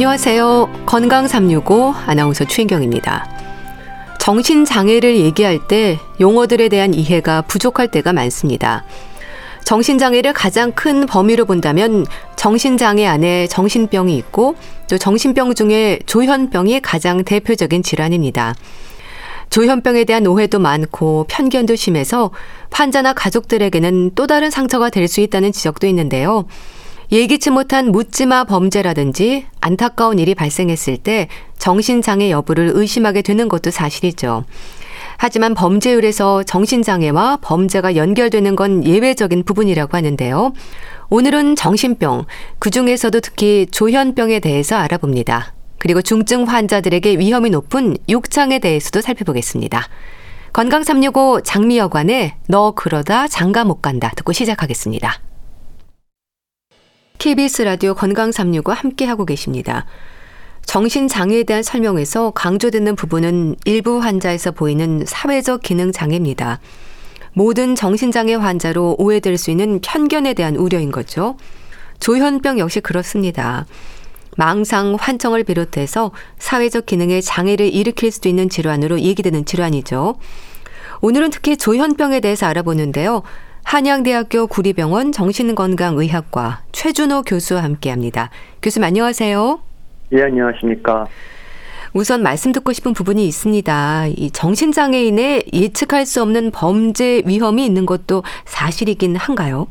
안녕하세요. 건강 365 아나운서 최인경입니다. 정신 장애를 얘기할 때 용어들에 대한 이해가 부족할 때가 많습니다. 정신 장애를 가장 큰 범위로 본다면 정신 장애 안에 정신병이 있고 또 정신병 중에 조현병이 가장 대표적인 질환입니다. 조현병에 대한 오해도 많고 편견도 심해서 환자나 가족들에게는 또 다른 상처가 될 수 있다는 지적도 있는데요. 예기치 못한 묻지마 범죄라든지 안타까운 일이 발생했을 때 정신장애 여부를 의심하게 되는 것도 사실이죠. 하지만 범죄율에서 정신장애와 범죄가 연결되는 건 예외적인 부분이라고 하는데요. 오늘은 정신병, 그 중에서도 특히 조현병에 대해서 알아봅니다. 그리고 중증 환자들에게 위험이 높은 육창에 대해서도 살펴보겠습니다. 건강 365 장미여관의 너 그러다 장가 못 간다 듣고 시작하겠습니다. KBS 라디오 건강 365 함께 하고 계십니다. 정신장애에 대한 설명에서 강조되는 부분은 일부 환자에서 보이는 사회적 기능 장애입니다. 모든 정신장애 환자로 오해될 수 있는 편견에 대한 우려인 거죠. 조현병 역시 그렇습니다. 망상, 환청을 비롯해서 사회적 기능에 장애를 일으킬 수도 있는 질환으로 얘기되는 질환이죠. 오늘은 특히 조현병에 대해서 알아보는데요. 한양대학교 구리병원 정신건강의학과 최준호 교수와 함께합니다. 교수님 안녕하세요. 예, 안녕하십니까. 우선 말씀 듣고 싶은 부분이 있습니다. 이 정신장애인의 예측할 수 없는 범죄 위험이 있는 것도 사실이긴 한가요?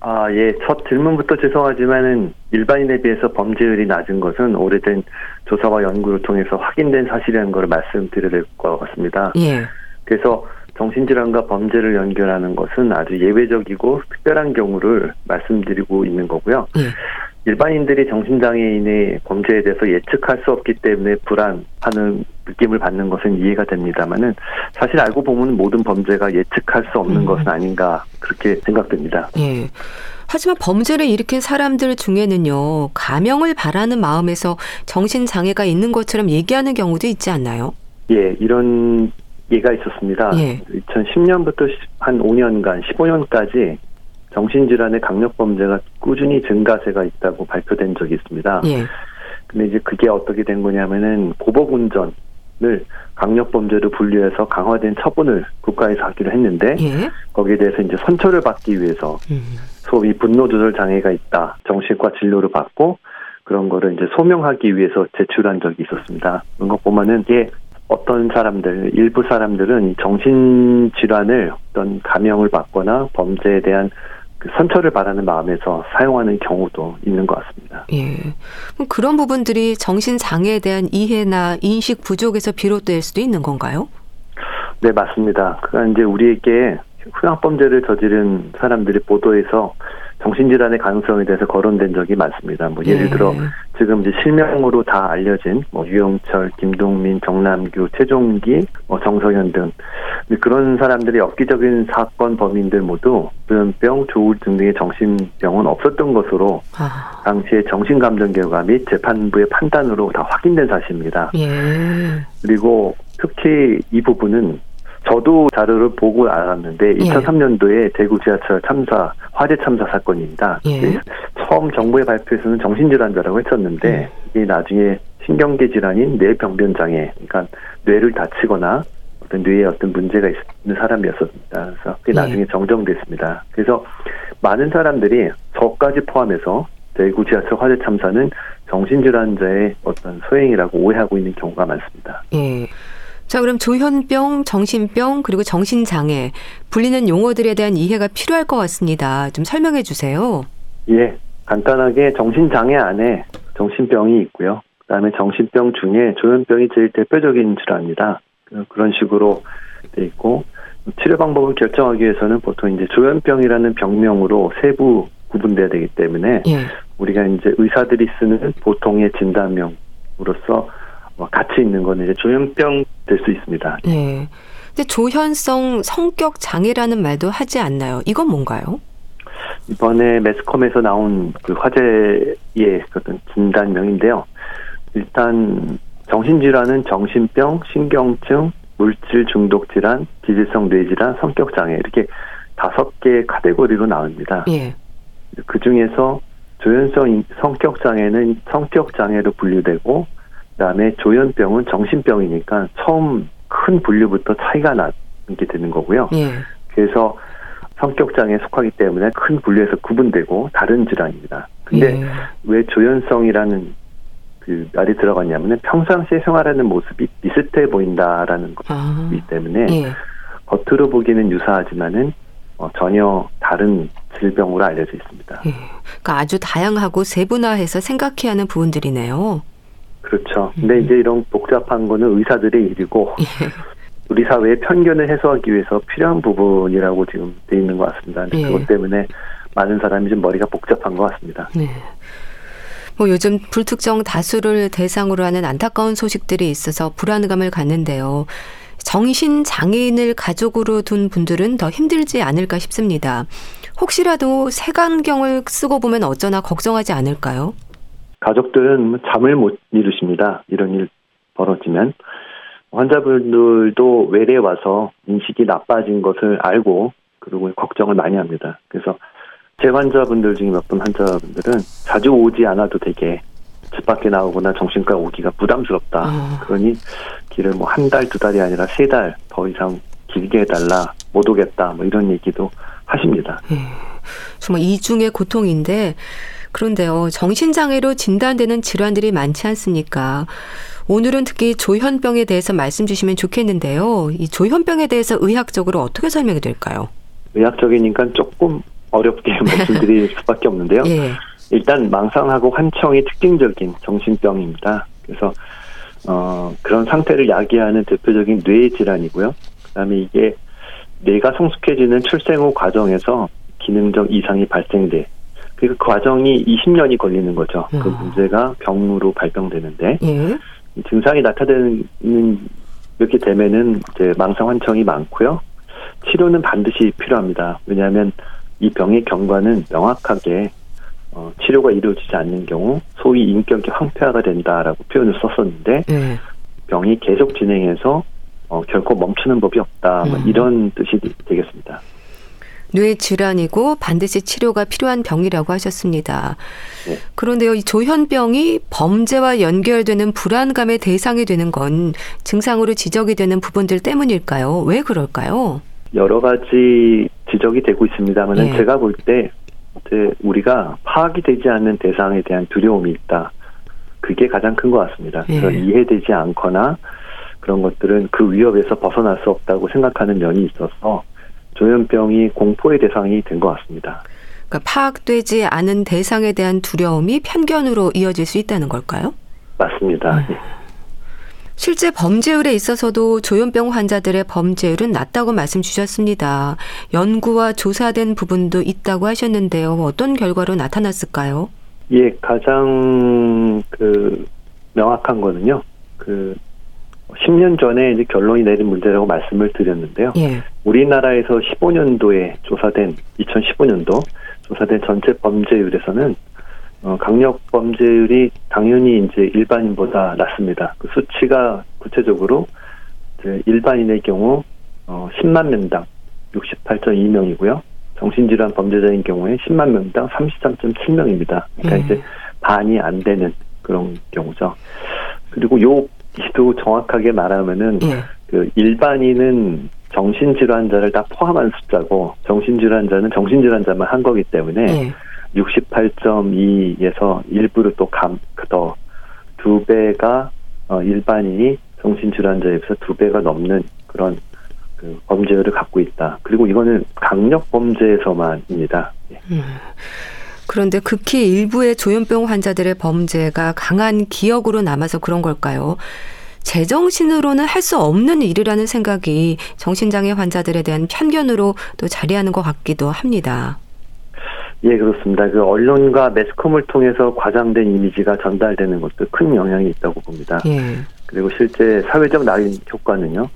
아, 예. 첫 질문부터 죄송하지만은 일반인에 비해서 범죄율이 낮은 것은 오래된 조사와 연구를 통해서 확인된 사실이라는 걸 말씀드려야 될 것 같습니다. 예. 그래서 정신질환과 범죄를 연결하는 것은 아주 예외적이고 특별한 경우를 말씀드리고 있는 거고요. 예. 일반인들이 정신장애인의 범죄에 대해서 예측할 수 없기 때문에 불안하는 느낌을 받는 것은 이해가 됩니다만은 사실 알고 보면 모든 범죄가 예측할 수 없는 음. 것은 아닌가 그렇게 생각됩니다. 예. 하지만 범죄를 일으킨 사람들 중에는요, 가명을 바라는 마음에서 정신 장애가 있는 것처럼 얘기하는 경우도 있지 않나요? 예, 이런 예가 있었습니다. 예. 2010년부터 한 5년간, 15년까지 정신질환의 강력범죄가 꾸준히 증가세가 있다고 발표된 적이 있습니다. 예. 근데 이제 그게 어떻게 된 거냐면은 보복 운전을 강력범죄로 분류해서 강화된 처분을 국가에서 하기로 했는데 예. 거기에 대해서 이제 선처를 받기 위해서 음. 소위 분노 조절 장애가 있다 정신과 진료를 받고 그런 거를 이제 소명하기 위해서 제출한 적이 있었습니다. 그런 거 보면은 이게 어떤 사람들 일부 사람들은 이 정신 질환을 어떤 감형을 받거나 범죄에 대한 그 선처를 바라는 마음에서 사용하는 경우도 있는 것 같습니다. 예. 그럼 그런 부분들이 정신장애에 대한 이해나 인식 부족에서 비롯될 수도 있는 건가요? 네, 맞습니다. 그가 이제 우리에게 흉악범죄를 저지른 사람들이 보도에서 정신질환의 가능성에 대해서 거론된 적이 많습니다. 뭐 예를 예. 들어 지금 이제 실명으로 다 알려진 뭐 유영철, 김동민, 정남규, 최종기, 뭐 정성현 등 그런 사람들이 엽기적인 사건 범인들 모두 조현병, 조울증 등의 정신병은 없었던 것으로 아, 당시의 정신감정 결과 및 재판부의 판단으로 다 확인된 사실입니다. 예. 그리고 특히 이 부분은 저도 자료를 보고 알았는데 예. 2003년도에 대구 지하철 참사 화재 참사 사건입니다. 예. 그 처음 정부의 발표에서는 정신질환자라고 했었는데 음. 이게 나중에 신경계 질환인 뇌병변 장애, 그러니까 뇌를 다치거나 어떤 뇌에 어떤 문제가 있는 사람이었습니다. 그래서 그게 예. 나중에 정정됐습니다. 그래서 많은 사람들이 저까지 포함해서 대구 지하철 화재 참사는 정신질환자의 어떤 소행이라고 오해하고 있는 경우가 많습니다. 예. 자, 그럼 조현병, 정신병, 그리고 정신장애, 불리는 용어들에 대한 이해가 필요할 것 같습니다. 좀 설명해 주세요. 예, 간단하게 정신장애 안에 정신병이 있고요. 그 다음에 정신병 중에 조현병이 제일 대표적인 질환입니다. 그- 그런 식으로 돼 있고 치료 방법을 결정하기 위해서는 보통 이제 조현병이라는 병명으로 세부 구분돼야 되기 때문에 예. 우리가 이제 의사들이 쓰는 보통의 진단명으로서 뭐 같이 있는 거는 이제 조현병 될 수 있습니다. 예. 근데 조현성 성격 장애라는 말도 하지 않나요? 이건 뭔가요? 이번에 매스컴에서 나온 그 화제의 어떤 진단명인데요. 일단 정신질환은 정신병, 신경증, 물질 중독 질환, 기질성 뇌질환, 성격 장애 이렇게 다섯 개의 카테고리로 나옵니다. 예. 그 중에서 조현성 성격 장애는 성격 장애로 분류되고 그다음에 조현병은 정신병이니까 처음 큰 분류부터 차이가 나게 되는 거고요. 예. 그래서 성격 장애에 속하기 때문에 큰 분류에서 구분되고 다른 질환입니다. 근데 예. 왜 조현성이라는 그 말이 들어갔냐면은 평상시에 생활하는 모습이 비슷해 보인다라는 아. 거기 때문에 예. 겉으로 보기는 유사하지만은 어, 전혀 다른 질병으로 알려져 있습니다. 예. 그러니까 아주 다양하고 세분화해서 생각해야 하는 부분들이네요. 그렇죠. 근데 음. 이제 이런 복잡한 거는 의사들의 일이고 예. 우리 사회의 편견을 해소하기 위해서 필요한 부분이라고 지금 돼 있는 것 같습니다. 근데 예. 그것 때문에 많은 사람이 좀 머리가 복잡한 것 같습니다. 네. 뭐 요즘 불특정 다수를 대상으로 하는 안타까운 소식들이 있어서 불안감을 갖는데요. 정신 장애인을 가족으로 둔 분들은 더 힘들지 않을까 싶습니다. 혹시라도 색안경을 쓰고 보면 어쩌나 걱정하지 않을까요? 가족들은 잠을 못 이루십니다. 이런 일 벌어지면 환자분들도 외래 와서 인식이 나빠진 것을 알고 그리고 걱정을 많이 합니다. 그래서 제 환자분들 중에 몇 분 환자분들은 자주 오지 않아도 되게 집 밖에 나오거나 정신과 오기가 부담스럽다. 아. 그러니 길을 뭐 한 달, 두 달이 아니라 세 달 더 이상 길게 해달라, 못 오겠다, 뭐 이런 얘기도 하십니다. 예. 정말 이중의 고통인데 그런데요. 정신장애로 진단되는 질환들이 많지 않습니까? 오늘은 특히 조현병에 대해서 말씀 주시면 좋겠는데요. 이 조현병에 대해서 의학적으로 어떻게 설명이 될까요? 의학적이니까 조금 어렵게 말씀드릴 수밖에 없는데요. 예. 일단 망상하고 환청이 특징적인 정신병입니다. 그래서 어, 그런 상태를 야기하는 대표적인 뇌 질환이고요. 그다음에 이게 뇌가 성숙해지는 출생 후 과정에서 기능적 이상이 발생돼. 그 과정이 20년이 걸리는 거죠. 그 아. 문제가 병으로 발병되는데 예. 이 증상이 나타나는 이렇게 되면은 이제 망상 환청이 많고요. 치료는 반드시 필요합니다. 왜냐하면 이 병의 경과는 명확하게 어, 치료가 이루어지지 않는 경우 소위 인격이 황폐화가 된다라고 표현을 썼었는데 예. 병이 계속 진행해서 어, 결코 멈추는 법이 없다 뭐 음. 이런 뜻이 되겠습니다. 뇌 질환이고 반드시 치료가 필요한 병이라고 하셨습니다. 네. 그런데요, 이 조현병이 범죄와 연결되는 불안감의 대상이 되는 건 증상으로 지적이 되는 부분들 때문일까요? 왜 그럴까요? 여러 가지 지적이 되고 있습니다만 예. 제가 볼 때 우리가 파악이 되지 않는 대상에 대한 두려움이 있다. 그게 가장 큰 것 같습니다. 그래서 예. 이해되지 않거나 그런 것들은 그 위협에서 벗어날 수 없다고 생각하는 면이 있어서 조현병이 공포의 대상이 된 것 같습니다. 그러니까 파악되지 않은 대상에 대한 두려움이 편견으로 이어질 수 있다는 걸까요? 맞습니다. 음. 예. 실제 범죄율에 있어서도 조현병 환자들의 범죄율은 낮다고 말씀 주셨습니다. 연구와 조사된 부분도 있다고 하셨는데요. 어떤 결과로 나타났을까요? 예, 가장 그 명확한 거는요. 그 10년 전에 이제 결론이 내린 문제라고 말씀을 드렸는데요. 예. 우리나라에서 15년도에 조사된 2015년도 조사된 전체 범죄율에서는 어, 강력 범죄율이 당연히 이제 일반인보다 낮습니다. 그 수치가 구체적으로 이제 일반인의 경우 어, 10만 명당 68.2명이고요. 정신질환 범죄자인 경우에 10만 명당 33.7명입니다. 그러니까 음. 이제 반이 안 되는 그런 경우죠. 그리고 요 기도 정확하게 말하면은 예. 그 일반인은 정신질환자를 다 포함한 숫자고 정신질환자는 정신질환자만 한 거기 때문에 예. 68.2에서 일부를 또감더두 배가 어, 일반인이 정신질환자에 비해서 두 배가 넘는 그런 그 범죄율을 갖고 있다. 그리고 이거는 강력 범죄에서만입니다. 예. 음. 그런데 극히 일부의 조현병 환자들의 범죄가 강한 기억으로 남아서 그런 걸까요? 제정신으로는 할 수 없는 일이라는 생각이 정신장애 환자들에 대한 편견으로 또 자리하는 것 같기도 합니다. 예, 그렇습니다. 그 언론과 매스컴을 통해서 과장된 이미지가 전달되는 것도 큰 영향이 있다고 봅니다. 예. 그리고 실제 사회적 낙인 효과는요.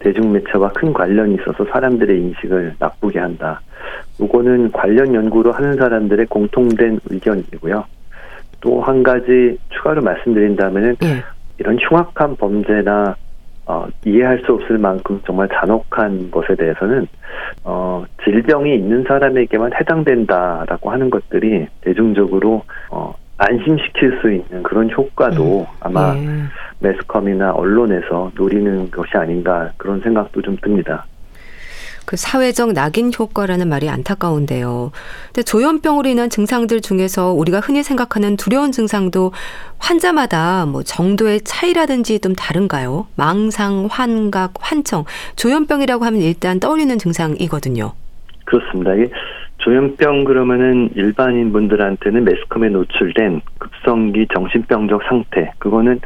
대중매체와 큰 관련이 있어서 사람들의 인식을 나쁘게 한다. 요거는 관련 연구를 하는 사람들의 공통된 의견이고요. 또 한 가지 추가로 말씀드린다면은 예. 이런 흉악한 범죄나 어, 이해할 수 없을 만큼 정말 잔혹한 것에 대해서는 어, 질병이 있는 사람에게만 해당된다라고 하는 것들이 대중적으로 어, 안심시킬 수 있는 그런 효과도 음, 아마 예. 매스컴이나 언론에서 노리는 것이 아닌가 그런 생각도 좀 듭니다. 그 사회적 낙인 효과라는 말이 안타까운데요. 근데 조현병으로 인한 증상들 중에서 우리가 흔히 생각하는 두려운 증상도 환자마다 뭐 정도의 차이라든지 좀 다른가요? 망상, 환각, 환청. 조현병이라고 하면 일단 떠올리는 증상이거든요. 그렇습니다. 이게 조현병 그러면은 일반인 분들한테는 매스컴에 노출된 급성기 정신병적 상태 그거는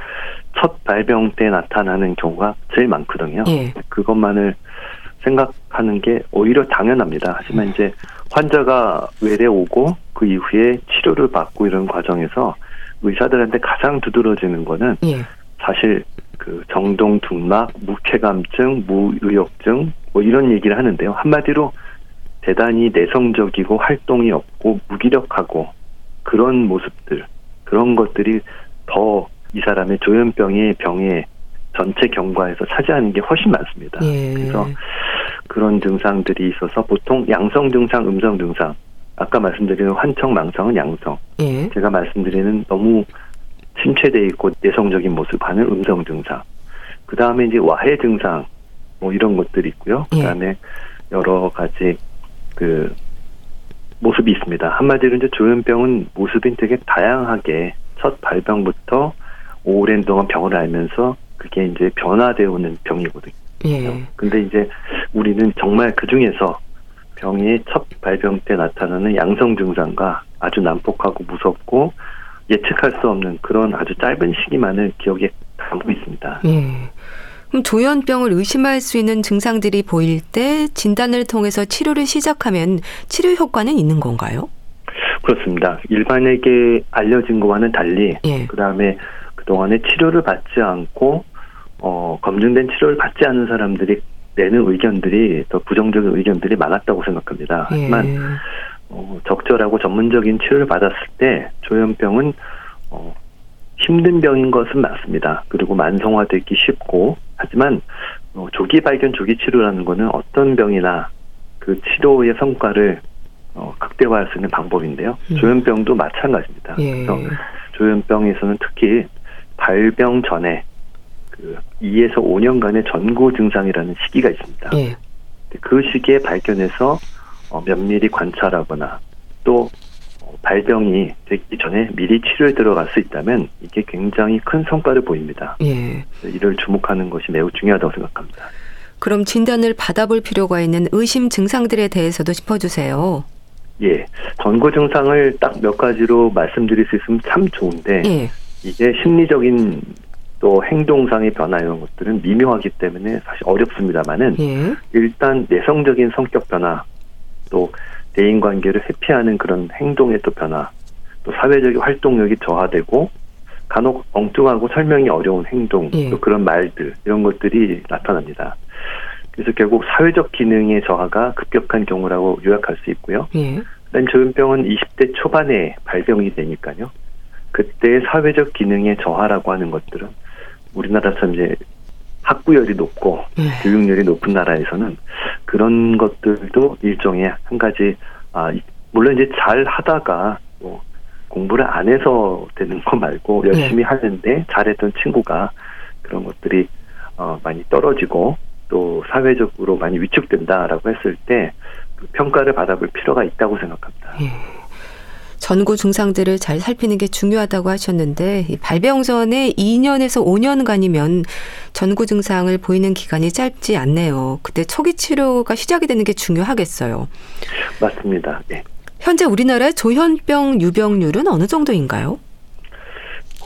첫 발병 때 나타나는 경우가 제일 많거든요. 예. 그것만을 생각하는 게 오히려 당연합니다. 하지만 이제 환자가 외래 오고 그 이후에 치료를 받고 이런 과정에서 의사들한테 가장 두드러지는 거는 예. 사실 그 정동 둔막, 무쾌감증, 무의욕증 뭐 이런 얘기를 하는데요. 한마디로 대단히 내성적이고 활동이 없고 무기력하고 그런 모습들 그런 것들이 더 이 사람의 조현병의 병의 전체 경과에서 차지하는 게 훨씬 많습니다. 예. 그래서 그런 증상들이 있어서 보통 양성 증상, 음성 증상 아까 말씀드리는 환청, 망상은 양성. 예. 제가 말씀드리는 너무 침체돼 있고 내성적인 모습 하는 음성 증상. 그 다음에 이제 와해 증상 뭐 이런 것들이 있고요. 예. 그 다음에 여러 가지 그 모습이 있습니다. 한마디로 이제 조현병은 모습이 되게 다양하게 첫 발병부터 오랜 동안 병을 앓면서 그게 이제 변화되어 오는 병이거든요. 예. 근데 이제 우리는 정말 그 중에서 병의 첫 발병 때 나타나는 양성 증상과 아주 난폭하고 무섭고 예측할 수 없는 그런 아주 짧은 시기만을 기억에 담고 있습니다. 예. 그럼 조현병을 의심할 수 있는 증상들이 보일 때 진단을 통해서 치료를 시작하면 치료 효과는 있는 건가요? 그렇습니다. 일반에게 알려진 것과는 달리 예. 그 다음에 그동안에 치료를 받지 않고 어, 검증된 치료를 받지 않은 사람들이 내는 의견들이 더 부정적인 의견들이 많았다고 생각합니다. 예. 하지만 어, 적절하고 전문적인 치료를 받았을 때 조현병은 어, 힘든 병인 것은 맞습니다. 그리고 만성화되기 쉽고 하지만 어, 조기 발견, 조기 치료라는 것은 어떤 병이나 그 치료의 성과를 어, 극대화할 수 있는 방법인데요. 음. 조현병도 마찬가지입니다. 예. 그래서 조현병에서는 특히 발병 전에 그 2에서 5년간의 전고 증상이라는 시기가 있습니다. 예. 그 시기에 발견해서 어, 면밀히 관찰하거나 또 어, 발병이 되기 전에 미리 치료에 들어갈 수 있다면 이게 굉장히 큰 성과를 보입니다. 예. 이를 주목하는 것이 매우 중요하다고 생각합니다. 그럼 진단을 받아볼 필요가 있는 의심 증상들에 대해서도 짚어주세요. 예, 전고 증상을 딱 몇 가지로 말씀드릴 수 있으면 참 좋은데 예. 이게 심리적인 또 행동상의 변화 이런 것들은 미묘하기 때문에 사실 어렵습니다만은 예. 일단 내성적인 성격 변화, 또 대인 관계를 회피하는 그런 행동의 또 변화, 또 사회적인 활동력이 저하되고 간혹 엉뚱하고 설명이 어려운 행동, 예. 또 그런 말들 이런 것들이 나타납니다. 그래서 결국 사회적 기능의 저하가 급격한 경우라고 요약할 수 있고요. 예. 그다음 조현병은 20대 초반에 발병이 되니까요. 그때 사회적 기능의 저하라고 하는 것들은 우리나라처럼 이제 학구열이 높고 예. 교육열이 높은 나라에서는 그런 것들도 일종의 한 가지 아 이- 물론 이제 잘 하다가 뭐 공부를 안 해서 되는 거 말고 열심히 하는데 잘했던 친구가 그런 것들이 어 많이 떨어지고 또 사회적으로 많이 위축된다라고 했을 때그 평가를 받아볼 필요가 있다고 생각합니다. 예. 전구 증상들을 잘 살피는 게 중요하다고 하셨는데 이 발병 전에 2년에서 5년간이면 전구 증상을 보이는 기간이 짧지 않네요. 그때 초기 치료가 시작이 되는 게 중요하겠어요. 맞습니다. 예. 현재 우리나라의 조현병 유병률은 어느 정도인가요?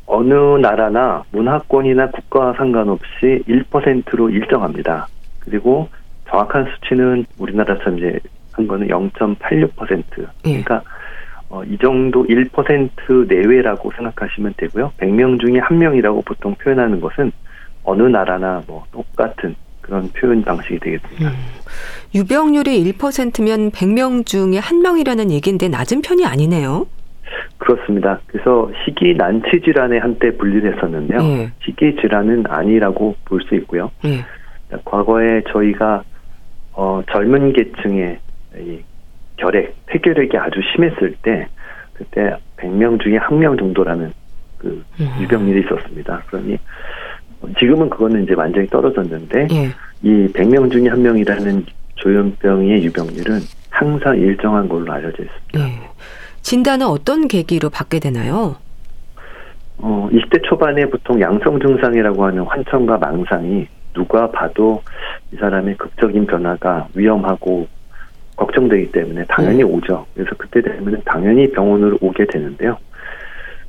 어느 나라나 문화권이나 국가와 상관없이 1%로 일정합니다. 그리고 정확한 수치는 우리나라처럼 이제 한 거는 0.86%. 예. 그러니까 어, 이 정도 1% 내외라고 생각하시면 되고요. 100명 중에 한 명이라고 보통 표현하는 것은 어느 나라나 뭐 똑같은 그런 표현 방식이 되겠습니다. 유병률이 1%면 100명 중에 한 명이라는 얘기인데 낮은 편이 아니네요. 그렇습니다. 그래서 희귀 난치 질환에 한때 분리를 했었는데요. 예. 희귀 질환은 아니라고 볼 수 있고요. 예. 과거에 저희가 어, 젊은 계층의 이 결핵, 폐결핵이 아주 심했을 때 그때 100명 중에 한명 정도라는 그 음. 유병률이 있었습니다. 그러니 지금은 그거는 이제 완전히 떨어졌는데 예. 이 100명 중에 한 명이라는 조현병의 유병률은 항상 일정한 걸로 알려져 있습니다. 예. 진단은 어떤 계기로 받게 되나요? 어, 20대 초반에 보통 양성 증상이라고 하는 환청과 망상이 누가 봐도 이 사람의 극적인 변화가 위험하고 걱정되기 때문에 당연히 오죠. 그래서 그때 되면 당연히 병원으로 오게 되는데요.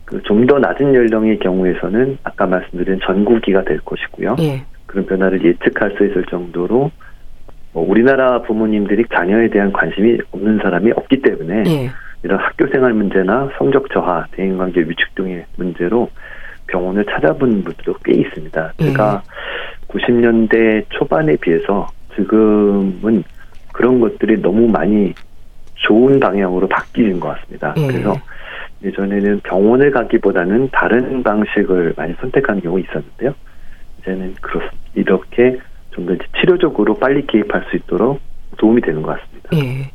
그 좀 더 낮은 연령의 경우에서는 아까 말씀드린 전구기가 될 것이고요. 예. 그런 변화를 예측할 수 있을 정도로 뭐 우리나라 부모님들이 자녀에 대한 관심이 없는 사람이 없기 때문에 예. 이런 학교 생활 문제나 성적 저하, 대인관계 위축 등의 문제로 병원을 찾아본 분들도 꽤 있습니다. 제가 90년대 초반에 비해서 지금은 그런 것들이 너무 많이 좋은 방향으로 바뀌는 것 같습니다. 예. 그래서 예전에는 병원을 가기보다는 다른 방식을 많이 선택하는 경우가 있었는데요. 이제는 그렇습니다. 이렇게 좀 더 치료적으로 빨리 개입할 수 있도록 도움이 되는 것 같습니다. 예.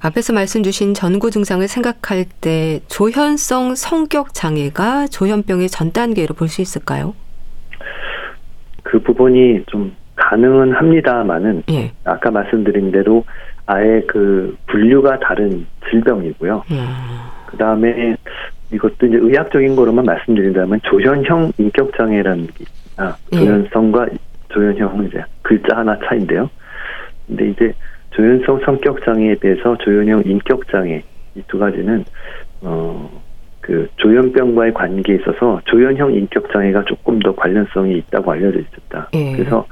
앞에서 말씀 주신 전구 증상을 생각할 때 조현성 성격 장애가 조현병의 전 단계로 볼 수 있을까요? 그 부분이 좀 가능은 합니다만은 예. 아까 말씀드린 대로 아예 그 분류가 다른 질병이고요. 음. 그 다음에 이것도 이제 의학적인 거로만 말씀드린다면 조현형 인격 장애라는 게 있습니다. 예. 조현성과 조현형은 이제 글자 하나 차인데요. 근데 이제 조현성 성격 장애에 비해서 조현형 인격 장애 이 두 가지는 어 그 조현병과의 관계에 있어서 조현형 인격 장애가 조금 더 관련성이 있다고 알려져 있습니다. 예. 그래서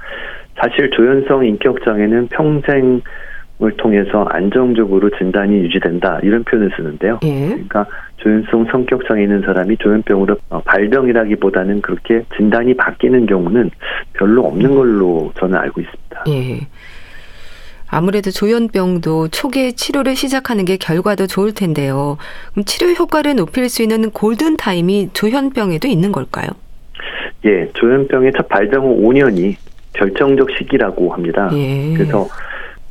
사실 조현성 인격 장애는 평생을 통해서 안정적으로 진단이 유지된다 이런 표현을 쓰는데요. 예. 그러니까 조현성 성격 장애 있는 사람이 조현병으로 어, 발병이라기보다는 그렇게 진단이 바뀌는 경우는 별로 없는 걸로 저는 알고 있습니다. 예. 아무래도 조현병도 초기에 치료를 시작하는 게 결과도 좋을 텐데요. 그럼 치료 효과를 높일 수 있는 골든 타임이 조현병에도 있는 걸까요? 예, 조현병의 첫 발병 후 5년이 결정적 시기라고 합니다. 예. 그래서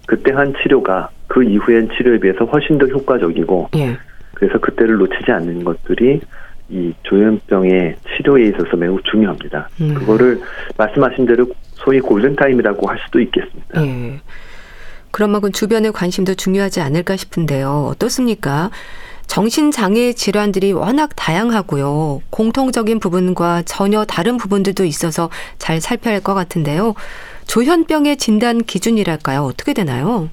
그때 한 치료가 그 이후엔 치료에 비해서 훨씬 더 효과적이고 예. 그래서 그때를 놓치지 않는 것들이 이 조현병의 치료에 있어서 매우 중요합니다. 음. 그거를 말씀하신 대로 소위 골든타임이라고 할 수도 있겠습니다. 예. 그런 만큼 주변의 관심도 중요하지 않을까 싶은데요. 어떻습니까? 정신장애 질환들이 워낙 다양하고요. 공통적인 부분과 전혀 다른 부분들도 있어서 잘 살펴야 할 것 같은데요. 조현병의 진단 기준이랄까요? 어떻게 되나요?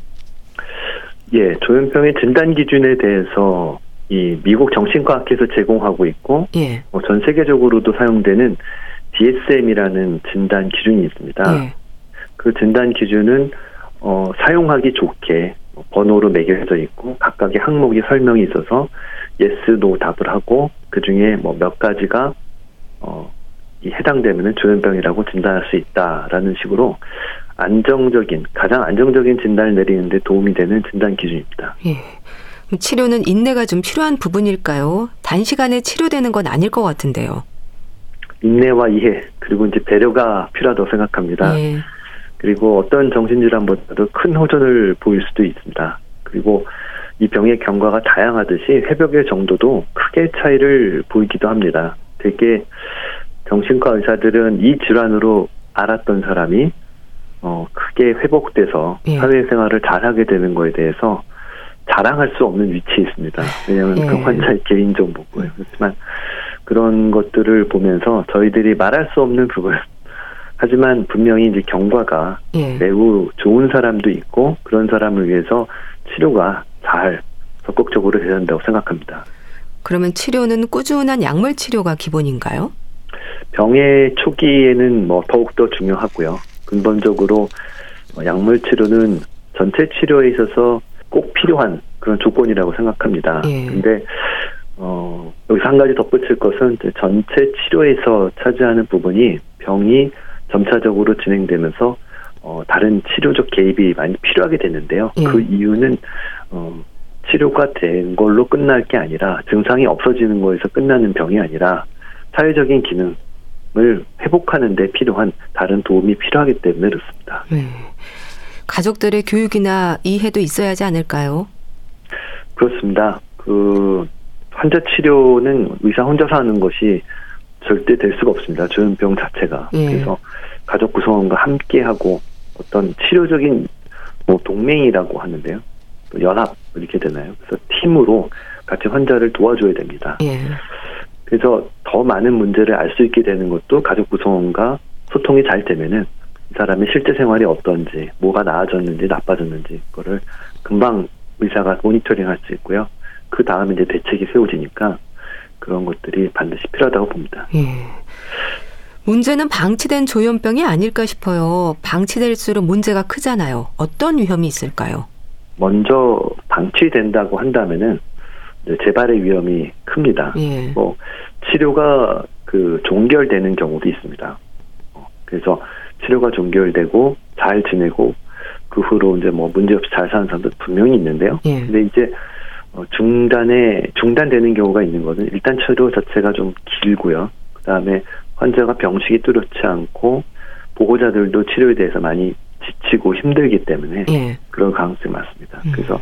예, 조현병의 진단 기준에 대해서 이 미국 정신과학회에서 제공하고 있고 예. 어, 전 세계적으로도 사용되는 DSM이라는 진단 기준이 있습니다. 예. 그 진단 기준은 어, 사용하기 좋게 번호로 매겨져 있고 각각의 항목이 설명이 있어서 yes, no 답을 하고 그 중에 뭐 몇 가지가 어, 이 해당되면은 조현병이라고 진단할 수 있다라는 식으로 안정적인 가장 안정적인 진단을 내리는데 도움이 되는 진단 기준입니다. 예. 그럼 치료는 인내가 좀 필요한 부분일까요? 단시간에 치료되는 건 아닐 것 같은데요. 인내와 이해 그리고 이제 배려가 필요하다고 생각합니다. 예. 그리고 어떤 정신질환보다도 큰 호전을 보일 수도 있습니다. 그리고 이 병의 경과가 다양하듯이 회복의 정도도 크게 차이를 보이기도 합니다. 되게 정신과 의사들은 이 질환으로 알았던 사람이 어, 크게 회복돼서 예. 사회생활을 잘하게 되는 거에 대해서 자랑할 수 없는 위치에 있습니다. 왜냐하면 예. 그 환자의 개인 정보고요. 그렇지만 그런 것들을 보면서 저희들이 말할 수 없는 부분 하지만 분명히 이제 경과가 예. 매우 좋은 사람도 있고 그런 사람을 위해서 치료가 잘 적극적으로 돼야 한다고 생각합니다. 그러면 치료는 꾸준한 약물 치료가 기본인가요? 병의 초기에는 뭐 더욱더 중요하고요. 근본적으로 어, 약물 치료는 전체 치료에 있어서 꼭 필요한 그런 조건이라고 생각합니다. 예. 근데 어, 여기서 한 가지 덧붙일 것은 전체 치료에서 차지하는 부분이 병이 점차적으로 진행되면서 어, 다른 치료적 개입이 많이 필요하게 되는데요. 예. 그 이유는 어, 치료가 된 걸로 끝날 게 아니라 증상이 없어지는 거에서 끝나는 병이 아니라 사회적인 기능을 회복하는 데 필요한 다른 도움이 필요하기 때문에 그렇습니다. 네. 가족들의 교육이나 이해도 있어야 하지 않을까요? 그렇습니다. 그 환자 치료는 의사 혼자서 하는 것이 절대 될 수가 없습니다. 조현병 자체가. 예. 그래서 가족 구성원과 함께하고 어떤 치료적인 뭐 동맹이라고 하는데요. 연합 이렇게 되나요? 그래서 팀으로 같이 환자를 도와줘야 됩니다. 예. 그래서 더 많은 문제를 알 수 있게 되는 것도 가족 구성원과 소통이 잘 되면은 이 사람의 실제 생활이 어떤지, 뭐가 나아졌는지 나빠졌는지 그거를 금방 의사가 모니터링 할 수 있고요. 그 다음에 이제 대책이 세워지니까 그런 것들이 반드시 필요하다고 봅니다. 예. 문제는 방치된 조현병이 아닐까 싶어요. 방치될수록 문제가 크잖아요. 어떤 위험이 있을까요? 먼저 방치된다고 한다면은 재발의 위험이 큽니다. 예. 뭐 치료가 그 종결되는 경우도 있습니다. 어, 그래서 치료가 종결되고 잘 지내고 그 후로 이제 뭐 문제 없이 잘 사는 사람도 분명히 있는데요. 예. 근데 이제 어, 중단에 중단되는 경우가 있는 것은 일단 치료 자체가 좀 길고요. 그다음에 환자가 병식이 뚜렷지 않고 보호자들도 치료에 대해서 많이 지치고 힘들기 때문에 예. 그런 가능성이 많습니다. 음. 그래서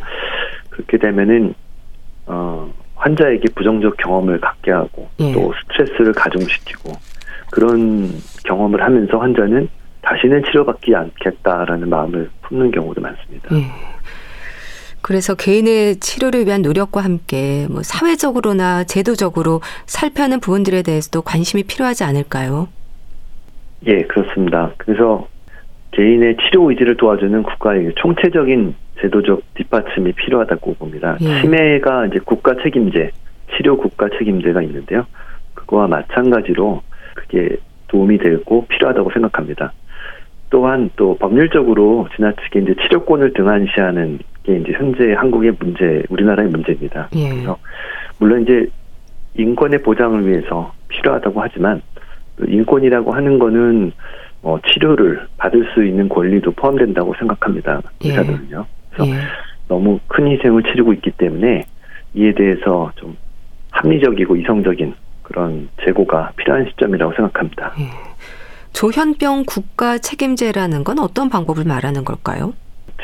그렇게 되면은 어 환자에게 부정적 경험을 갖게 하고 예. 또 스트레스를 가중시키고 그런 경험을 하면서 환자는 다시는 치료받지 않겠다라는 마음을 품는 경우도 많습니다. 예. 그래서 개인의 치료를 위한 노력과 함께 뭐 사회적으로나 제도적으로 살펴는 부분들에 대해서도 관심이 필요하지 않을까요? 예, 그렇습니다. 그래서 개인의 치료 의지를 도와주는 국가의 총체적인 제도적 뒷받침이 필요하다고 봅니다. 예. 치매가 이제 국가 책임제, 치료 국가 책임제가 있는데요. 그거와 마찬가지로 그게 도움이 되고 필요하다고 생각합니다. 또한 또 법률적으로 지나치게 이제 치료권을 등한시하는 게 이제 현재 한국의 문제, 우리나라의 문제입니다. 예. 그래서 물론 이제 인권의 보장을 위해서 필요하다고 하지만 인권이라고 하는 거는 어, 치료를 받을 수 있는 권리도 포함된다고 생각합니다. 예. 의사들은요. 그래서 예. 너무 큰 희생을 치르고 있기 때문에 이에 대해서 좀 합리적이고 이성적인 그런 재고가 필요한 시점이라고 생각합니다. 예. 조현병 국가 책임제라는 건 어떤 방법을 말하는 걸까요?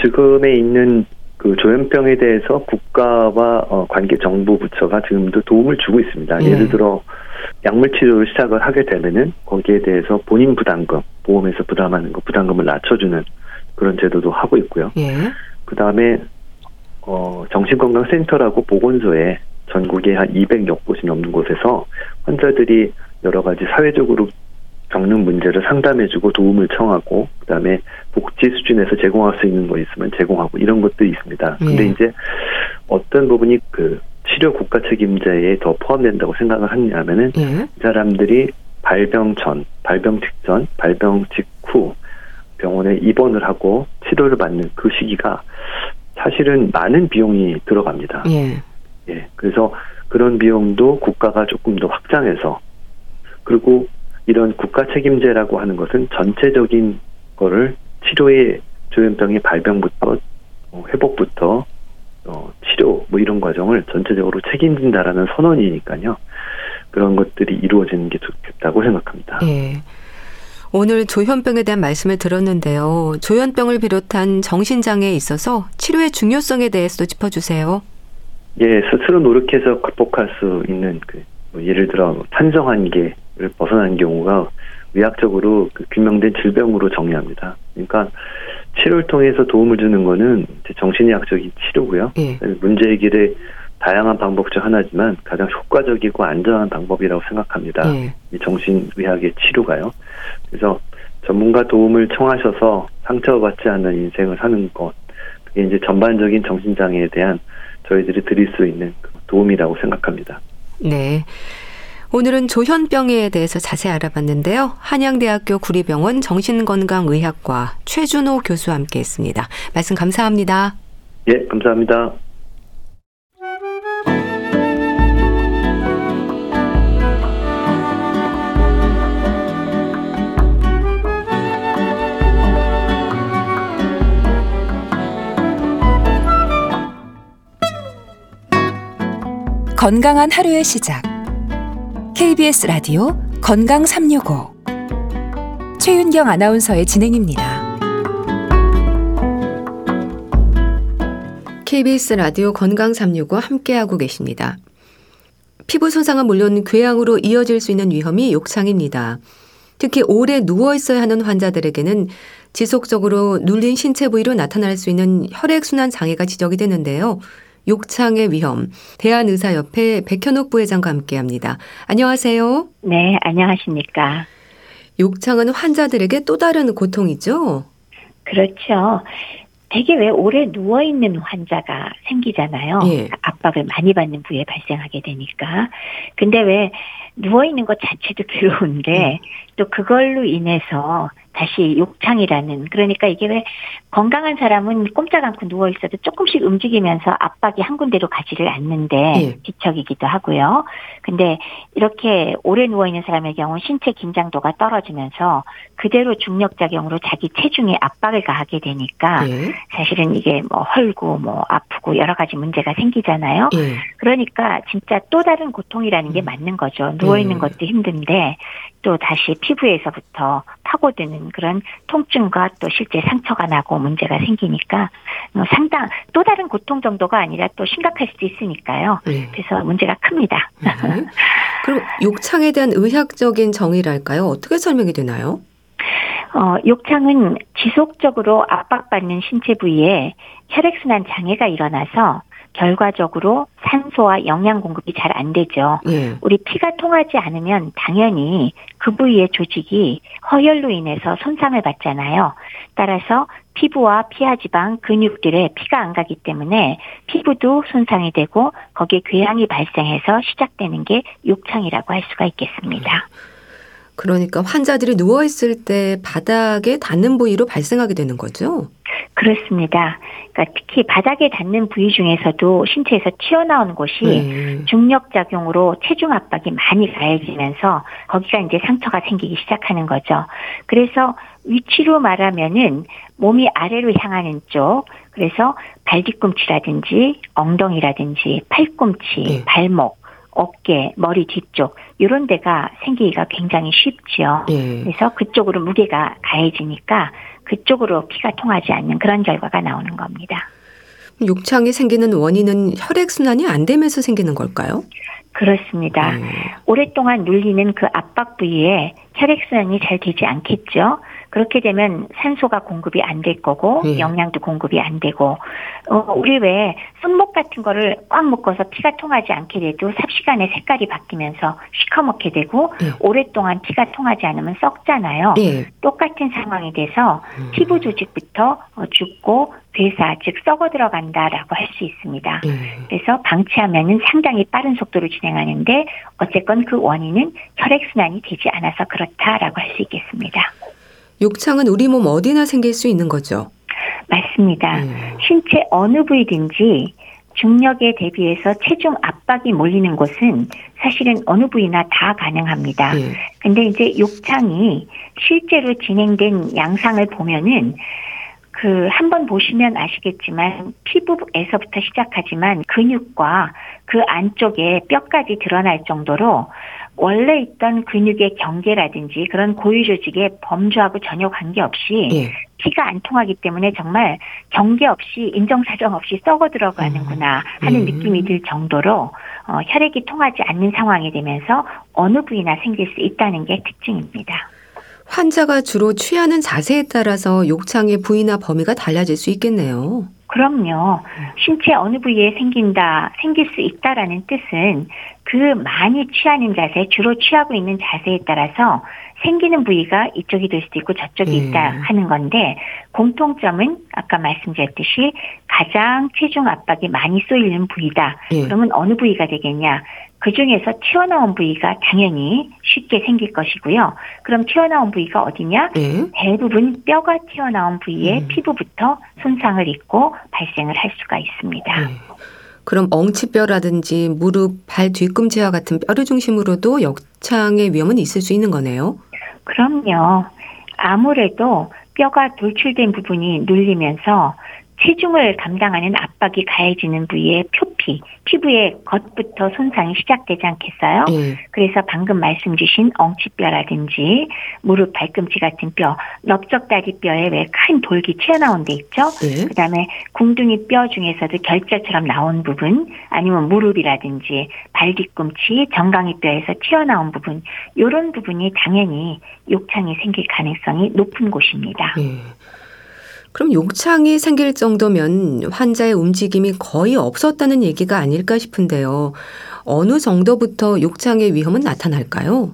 지금에 있는 그 조현병에 대해서 국가와 어, 관계 정부 부처가 지금도 도움을 주고 있습니다. 예. 를 들어 약물 치료를 시작을 하게 되면은 거기에 대해서 본인 부담금, 보험에서 부담하는 거 부담금을 낮춰주는 그런 제도도 하고 있고요. 예. 그 다음에 어, 정신건강센터라고 보건소에 전국에 한 200여 곳이 넘는 곳에서 환자들이 여러 가지 사회적으로 겪는 문제를 상담해주고 도움을 청하고 그다음에 복지 수준에서 제공할 수 있는 거 있으면 제공하고 이런 것도 있습니다. 근데 예. 이제 어떤 부분이 그 치료 국가 책임자에 더 포함된다고 생각을 하냐면은 예. 이 사람들이 발병 전, 발병 직전, 발병 직후 병원에 입원을 하고 치료를 받는 그 시기가 사실은 많은 비용이 들어갑니다. 예. 예. 그래서 그런 비용도 국가가 조금 더 확장해서 그리고 이런 국가 책임제라고 하는 것은 전체적인 거를 치료의 조현병의 발병부터 어, 회복부터 어, 치료 뭐 이런 과정을 전체적으로 책임진다라는 선언이니까요. 그런 것들이 이루어지는 게 좋겠다고 생각합니다. 예. 오늘 조현병에 대한 말씀을 들었는데요. 조현병을 비롯한 정신장애에 있어서 치료의 중요성에 대해서도 짚어주세요. 예, 스스로 노력해서 극복할 수 있는 그, 뭐 예를 들어 탄성 한계, 벗어난 경우가 의학적으로 그 규명된 질병으로 정의합니다. 그러니까 치료를 통해서 도움을 주는 거는 정신의학적인 치료고요. 예. 문제 해결의 다양한 방법 중 하나지만 가장 효과적이고 안전한 방법이라고 생각합니다. 예. 이 정신의학의 치료가요. 그래서 전문가 도움을 청하셔서 상처받지 않는 인생을 사는 것, 그게 이제 전반적인 정신장애에 대한 저희들이 드릴 수 있는 도움이라고 생각합니다. 네. 오늘은 조현병에 대해서 자세히 알아봤는데요. 한양대학교 구리병원 정신건강의학과 최준호 교수와 함께 했습니다. 말씀 감사합니다. 예, 감사합니다. 건강한 하루의 시작. KBS 라디오 건강 365. 최윤경 아나운서의 진행입니다. KBS 라디오 건강 365 함께하고 계십니다. 피부 손상은 물론 궤양으로 이어질 수 있는 위험이 욕창입니다. 특히 오래 누워 있어야 하는 환자들에게는 지속적으로 눌린 신체 부위로 나타날 수 있는 혈액순환 장애가 지적이 되는데요. 욕창의 위험, 대한의사협회 백현옥 부회장과 함께합니다. 안녕하세요. 네, 안녕하십니까. 욕창은 환자들에게 또 다른 고통이죠. 그렇죠. 되게 왜 오래 누워 있는 환자가 생기잖아요. 예. 압박을 많이 받는 부위에 발생하게 되니까. 근데 왜 누워 있는 것 자체도 괴로운데 또 그걸로 인해서 다시 욕창이라는 그러니까 이게 왜 건강한 사람은 꼼짝 않고 누워 있어도 조금씩 움직이면서 압박이 한 군데로 가지를 않는데 예. 기척이기도 하고요. 근데 이렇게 오래 누워 있는 사람의 경우 신체 긴장도가 떨어지면서 그대로 중력 작용으로 자기 체중에 압박을 가하게 되니까 예. 사실은 이게 뭐 헐고 뭐 아프고 여러 가지 문제가 생기잖아요. 예. 그러니까 진짜 또 다른 고통이라는 게 음. 맞는 거죠. 누워 있는 음. 것도 힘든데 또 다시 피부에서부터 파고드는 그런 통증과 또 실제 상처가 나고 문제가 생기니까 어, 상당 또 다른 고통 정도가 아니라 또 심각할 수도 있으니까요. 예. 그래서 문제가 큽니다. 네. 그럼 욕창에 대한 의학적인 정의랄까요? 어떻게 설명이 되나요? 어, 욕창은 지속적으로 압박받는 신체 부위에 혈액순환 장애가 일어나서 결과적으로 산소와 영양 공급이 잘 안 되죠. 예. 우리 피가 통하지 않으면 당연히 그 부위의 조직이 허혈로 인해서 손상을 받잖아요. 따라서 피부와 피하 지방, 근육들에 피가 안 가기 때문에 피부도 손상이 되고 거기에 궤양이 발생해서 시작되는 게 욕창이라고 할 수가 있겠습니다. 그러니까 환자들이 누워 있을 때 바닥에 닿는 부위로 발생하게 되는 거죠. 그렇습니다. 그러니까 특히 바닥에 닿는 부위 중에서도 신체에서 튀어나온 곳이 예. 중력 작용으로 체중 압박이 많이 가해지면서 거기가 이제 상처가 생기기 시작하는 거죠. 그래서 위치로 말하면은 몸이 아래로 향하는 쪽, 그래서 발 뒤꿈치라든지 엉덩이라든지 팔꿈치, 네. 발목, 어깨, 머리 뒤쪽 이런 데가 생기기가 굉장히 쉽지요. 예. 그래서 그쪽으로 무게가 가해지니까 그쪽으로 피가 통하지 않는 그런 결과가 나오는 겁니다. 욕창이 생기는 원인은 혈액순환이 안 되면서 생기는 걸까요? 그렇습니다. 음. 오랫동안 눌리는 그 압박 부위에 혈액순환이 잘 되지 않겠죠. 그렇게 되면 산소가 공급이 안 될 거고 예. 영양도 공급이 안 되고 어 우리 왜 손목 같은 거를 꽉 묶어서 피가 통하지 않게 돼도 삽시간에 색깔이 바뀌면서 시커멓게 되고 예. 오랫동안 피가 통하지 않으면 썩잖아요. 예. 똑같은 상황이 돼서 음. 피부 조직부터 어, 죽고 괴사 즉 썩어 들어간다라고 할 수 있습니다. 예. 그래서 방치하면은 상당히 빠른 속도로 진행하는데 어쨌건 그 원인은 혈액 순환이 되지 않아서 그렇다라고 할 수 있겠습니다. 욕창은 우리 몸 어디나 생길 수 있는 거죠. 맞습니다. 예. 신체 어느 부위든지 중력에 대비해서 체중 압박이 몰리는 곳은 사실은 어느 부위나 다 가능합니다. 예. 근데 이제 욕창이 실제로 진행된 양상을 보면은 그 한 번 보시면 아시겠지만 피부에서부터 시작하지만 근육과 그 안쪽에 뼈까지 드러날 정도로 원래 있던 근육의 경계라든지 그런 고유 조직의 범주하고 전혀 관계없이 예. 피가 안 통하기 때문에 정말 경계 없이 인정사정 없이 썩어 들어가는구나 하는 음. 느낌이 들 정도로 어, 혈액이 통하지 않는 상황이 되면서 어느 부위나 생길 수 있다는 게 특징입니다. 환자가 주로 취하는 자세에 따라서 욕창의 부위나 범위가 달라질 수 있겠네요. 그럼요. 신체 어느 부위에 생긴다, 생길 수 있다라는 뜻은 그 많이 취하는 자세, 주로 취하고 있는 자세에 따라서 생기는 부위가 이쪽이 될 수도 있고 저쪽이 음. 있다 하는 건데 공통점은 아까 말씀드렸듯이 가장 체중 압박이 많이 쏘이는 부위다. 예. 그러면 어느 부위가 되겠냐? 그 중에서 튀어나온 부위가 당연히 쉽게 생길 것이고요. 그럼 튀어나온 부위가 어디냐? 예. 대부분 뼈가 튀어나온 부위에 음. 피부부터 손상을 입고 발생을 할 수가 있습니다. 예. 그럼 엉치뼈라든지 무릎, 발 뒤꿈치와 같은 뼈를 중심으로도 역창의 위험은 있을 수 있는 거네요. 그럼요. 아무래도 뼈가 돌출된 부분이 눌리면서 체중을 감당하는 압박이 가해지는 부위의 표피, 피부의 겉부터 손상이 시작되지 않겠어요? 예. 그래서 방금 말씀 주신 엉치뼈라든지 무릎, 발꿈치 같은 뼈, 넓적다리뼈에 왜 큰 돌기 튀어나온 데 있죠? 예. 그다음에 궁둥이 뼈 중에서도 결자처럼 나온 부분, 아니면 무릎이라든지 발 뒤꿈치, 정강이 뼈에서 튀어나온 부분, 이런 부분이 당연히 욕창이 생길 가능성이 높은 곳입니다. 예. 그럼 욕창이 생길 정도면 환자의 움직임이 거의 없었다는 얘기가 아닐까 싶은데요. 어느 정도부터 욕창의 위험은 나타날까요?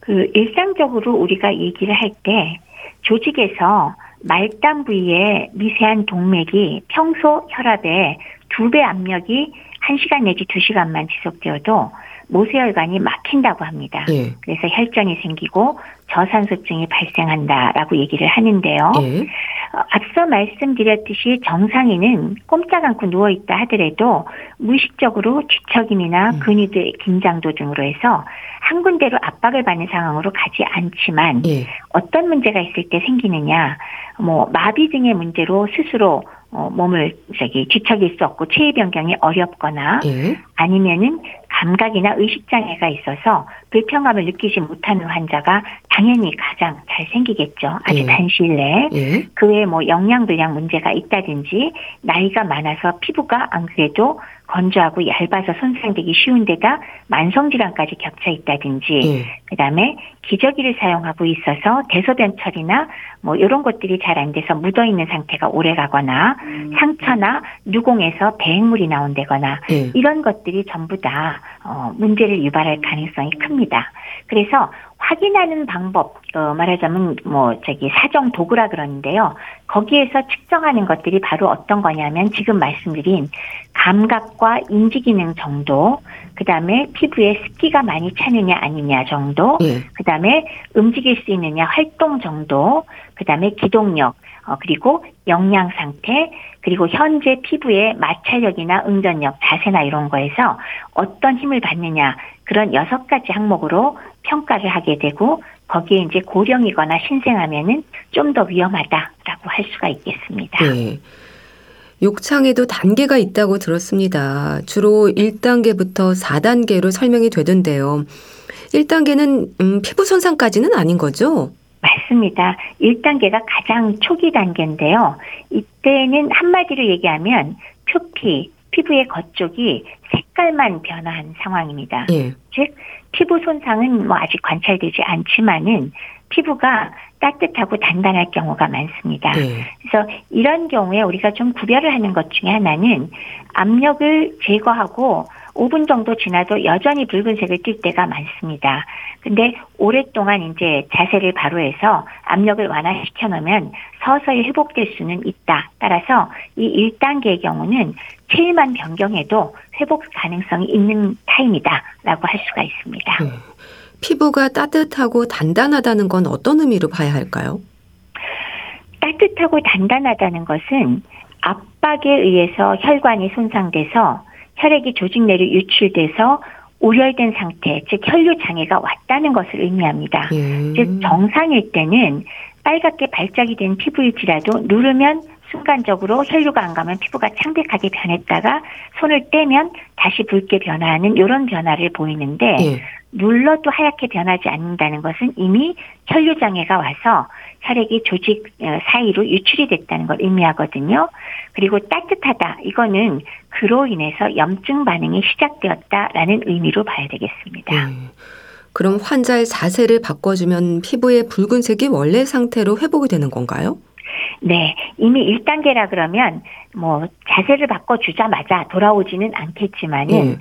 그 일상적으로 우리가 얘기를 할 때 조직에서 말단 부위에 미세한 동맥이 평소 혈압의 두 배 압력이 1시간 내지 2시간만 지속되어도 모세혈관이 막힌다고 합니다. 예. 그래서 혈전이 생기고 저산소증이 발생한다라고 얘기를 하는데요. 예. 어, 앞서 말씀드렸듯이 정상인은 꼼짝 않고 누워 있다 하더라도 무의식적으로 뒤척임이나 음. 근육의 긴장도 등으로 해서 한 군데로 압박을 받는 상황으로 가지 않지만 예. 어떤 문제가 있을 때 생기느냐 뭐 마비 등의 문제로 스스로 어, 몸을 저기 뒤척일 수 없고 체위 변경이 어렵거나 예. 아니면은 감각이나 의식 장애가 있어서 불편감을 느끼지 못하는 환자가 당연히 가장 잘 생기겠죠. 아주 예. 단시일 내에. 예. 그 외에 뭐 영양불량 문제가 있다든지 나이가 많아서 피부가 안 그래도 건조하고 얇아서 손상되기 쉬운 데다 만성질환까지 겹쳐 있다든지 예. 그다음에 기저귀를 사용하고 있어서 대소변 처리나 뭐 이런 것들이 잘 안 돼서 묻어 있는 상태가 오래 가거나 상처나 누공에서 배행물이 나온다거나 예. 이런 것들이 전부 다 어, 문제를 유발할 가능성이 큽니다. 그래서 확인하는 방법, 어, 말하자면 뭐 저기 사정 도구라 그러는데요. 거기에서 측정하는 것들이 바로 어떤 거냐면 지금 말씀드린 감각과 인지 기능 정도, 그 다음에 피부에 습기가 많이 차느냐 아니냐 정도, 예. 그 다음에 움직일 수 있느냐 활동 정도, 그 다음에 기동력, 어, 그리고 영양 상태, 그리고 현재 피부의 마찰력이나 응전력, 자세나 이런 거에서 어떤 힘을 받느냐, 그런 여섯 가지 항목으로 평가를 하게 되고, 거기에 이제 고령이거나 신생하면은 좀 더 위험하다라고 할 수가 있겠습니다. 예. 욕창에도 단계가 있다고 들었습니다. 주로 1단계부터 4단계로 설명이 되던데요. 1단계는 음, 피부 손상까지는 아닌 거죠? 맞습니다. 1단계가 가장 초기 단계인데요. 이때는 한마디로 얘기하면 표피, 피부의 겉쪽이 색깔만 변화한 상황입니다. 예. 즉 피부 손상은 뭐 아직 관찰되지 않지만은 피부가 따뜻하고 단단할 경우가 많습니다. 예. 그래서 이런 경우에 우리가 좀 구별을 하는 것 중에 하나는 압력을 제거하고 5분 정도 지나도 여전히 붉은색을 띌 때가 많습니다. 근데 오랫동안 이제 자세를 바로 해서 압력을 완화시켜 놓으면 서서히 회복될 수는 있다. 따라서 이 1단계의 경우는 체위만 변경해도 회복 가능성이 있는 타임이다라고 할 수가 있습니다. 예. 피부가 따뜻하고 단단하다는 건 어떤 의미로 봐야 할까요? 따뜻하고 단단하다는 것은 압박에 의해서 혈관이 손상돼서 혈액이 조직 내로 유출돼서 우열된 상태, 즉 혈류 장애가 왔다는 것을 의미합니다. 예. 즉 정상일 때는 빨갛게 발작이 된 피부일지라도 누르면 순간적으로 혈류가 안 가면 피부가 창백하게 변했다가 손을 떼면 다시 붉게 변화하는 이런 변화를 보이는데 예. 눌러도 하얗게 변하지 않는다는 것은 이미 혈류 장애가 와서 혈액이 조직 어, 사이로 유출이 됐다는 걸 의미하거든요. 그리고 따뜻하다 이거는 그로 인해서 염증 반응이 시작되었다라는 의미로 봐야 되겠습니다. 예. 그럼 환자의 자세를 바꿔주면 피부의 붉은색이 원래 상태로 회복이 되는 건가요? 네, 이미 1단계라 그러면 뭐 자세를 바꿔 주자마자 돌아오지는 않겠지만은 예.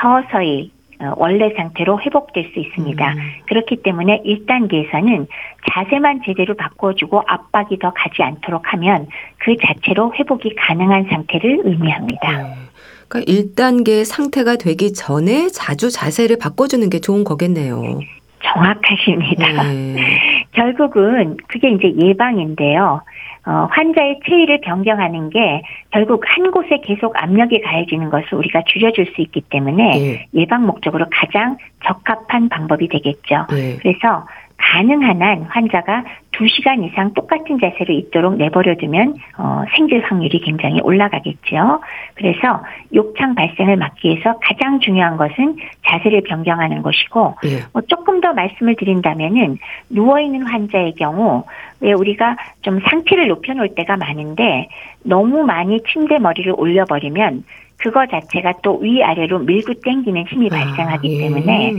서서히 어, 원래 상태로 회복될 수 있습니다. 음. 그렇기 때문에 1단계에서는 자세만 제대로 바꿔주고 압박이 더 가지 않도록 하면 그 자체로 회복이 가능한 상태를 의미합니다. 예. 그러니까 1단계 상태가 되기 전에 자주 자세를 바꿔주는 게 좋은 거겠네요. 정확하십니다. 예. 결국은 그게 이제 예방인데요. 어, 환자의 체위를 변경하는 게 결국 한 곳에 계속 압력이 가해지는 것을 우리가 줄여줄 수 있기 때문에 예. 예방 목적으로 가장 적합한 방법이 되겠죠. 예. 그래서 가능한 한 환자가 2시간 이상 똑같은 자세로 있도록 내버려두면 어, 생길 확률이 굉장히 올라가겠죠. 그래서 욕창 발생을 막기 위해서 가장 중요한 것은 자세를 변경하는 것이고 예. 뭐 조금 더 말씀을 드린다면은 누워 있는 환자의 경우 왜 우리가 좀 상태를 높여 놓을 때가 많은데 너무 많이 침대 머리를 올려 버리면 그거 자체가 또 위아래로 밀고 당기는 힘이 발생하기 아, 예. 때문에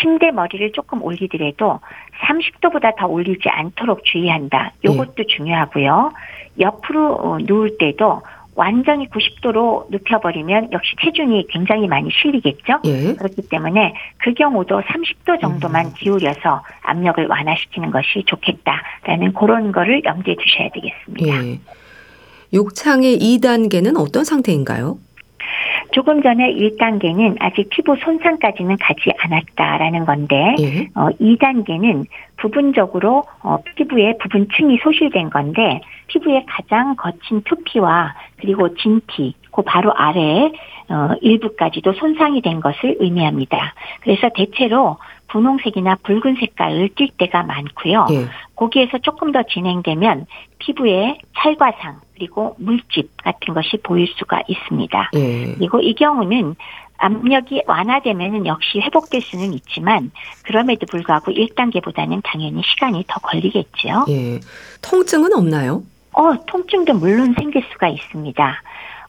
침대 머리를 조금 올리더라도 30도보다 더 올리지 않도록 주의한다. 요것도 중요하고요. 옆으로 어, 누울 때도 완전히 90도로 눕혀버리면 역시 체중이 굉장히 많이 실리겠죠. 예. 그렇기 때문에 그 경우도 30도 정도만 음. 기울여서 압력을 완화시키는 것이 좋겠다라는 그런 거를 염두에 두셔야 되겠습니다. 예. 욕창의 2단계는 어떤 상태인가요? 조금 전에 1단계는 아직 피부 손상까지는 가지 않았다라는 건데 예. 어, 2단계는 부분적으로 어, 피부의 부분층이 소실된 건데 피부의 가장 거친 표피와 그리고 진피 그 바로 아래에 어, 일부까지도 손상이 된 것을 의미합니다. 그래서 대체로 분홍색이나 붉은 색깔을 띌 때가 많고요. 예. 거기에서 조금 더 진행되면 피부에 찰과상 그리고 물집 같은 것이 보일 수가 있습니다. 예. 그리고 이 경우는 압력이 완화되면 역시 회복될 수는 있지만 그럼에도 불구하고 1단계보다는 당연히 시간이 더 걸리겠지요. 예. 통증은 없나요? 어, 통증도 물론 생길 수가 있습니다.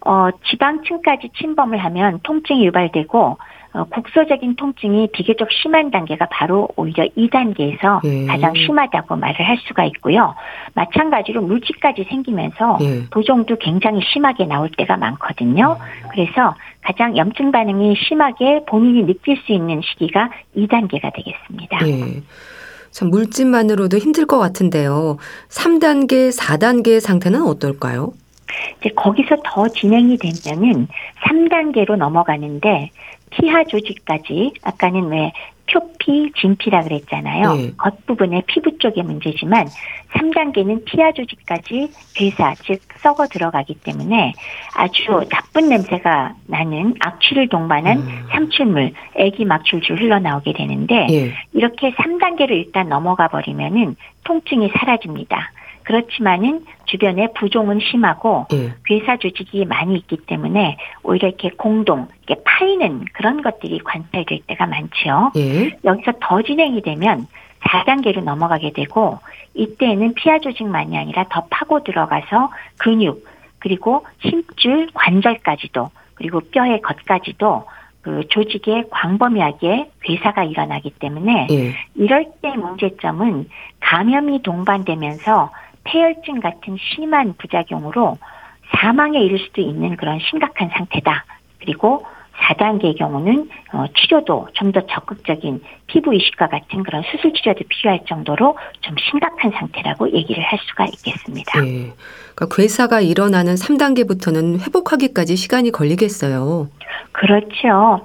어, 지방층까지 침범을 하면 통증이 유발되고 어, 국소적인 통증이 비교적 심한 단계가 바로 오히려 2단계에서 예. 가장 심하다고 말을 할 수가 있고요. 마찬가지로 물집까지 생기면서 예. 도종도 굉장히 심하게 나올 때가 많거든요. 그래서 가장 염증 반응이 심하게 본인이 느낄 수 있는 시기가 2단계가 되겠습니다. 예. 참 물집만으로도 힘들 것 같은데요. 3단계, 4단계 상태는 어떨까요? 이제 거기서 더 진행이 되면은 3단계로 넘어가는데 피하 조직까지 아까는 왜 표피, 진피라 그랬잖아요. 네. 겉부분의 피부 쪽의 문제지만 3단계는 피하 조직까지 괴사, 즉 썩어 들어가기 때문에 아주 나쁜 냄새가 나는 악취를 동반한 음. 삼출물, 액이 막 줄줄 흘러나오게 되는데 예. 이렇게 3단계로 일단 넘어가 버리면은 통증이 사라집니다. 그렇지만은 주변에 부종은 심하고 예. 괴사 조직이 많이 있기 때문에 오히려 이렇게 공동, 이렇게 파이는 그런 것들이 관찰될 때가 많지요. 예. 여기서 더 진행이 되면 4단계로 넘어가게 되고 이때에는 피하 조직만이 아니라 더 파고 들어가서 근육 그리고 힘줄 관절까지도 그리고 뼈의 겉까지도 그 조직에 광범위하게 괴사가 일어나기 때문에 예. 이럴 때 문제점은 감염이 동반되면서 폐혈증 같은 심한 부작용으로 사망에 이를 수도 있는 그런 심각한 상태다. 그리고 4단계의 경우는 어, 치료도 좀 더 적극적인 피부 이식과 같은 그런 수술 치료도 필요할 정도로 좀 심각한 상태라고 얘기를 할 수가 있겠습니다. 예. 그러니까 괴사가 일어나는 3단계부터는 회복하기까지 시간이 걸리겠어요. 그렇죠.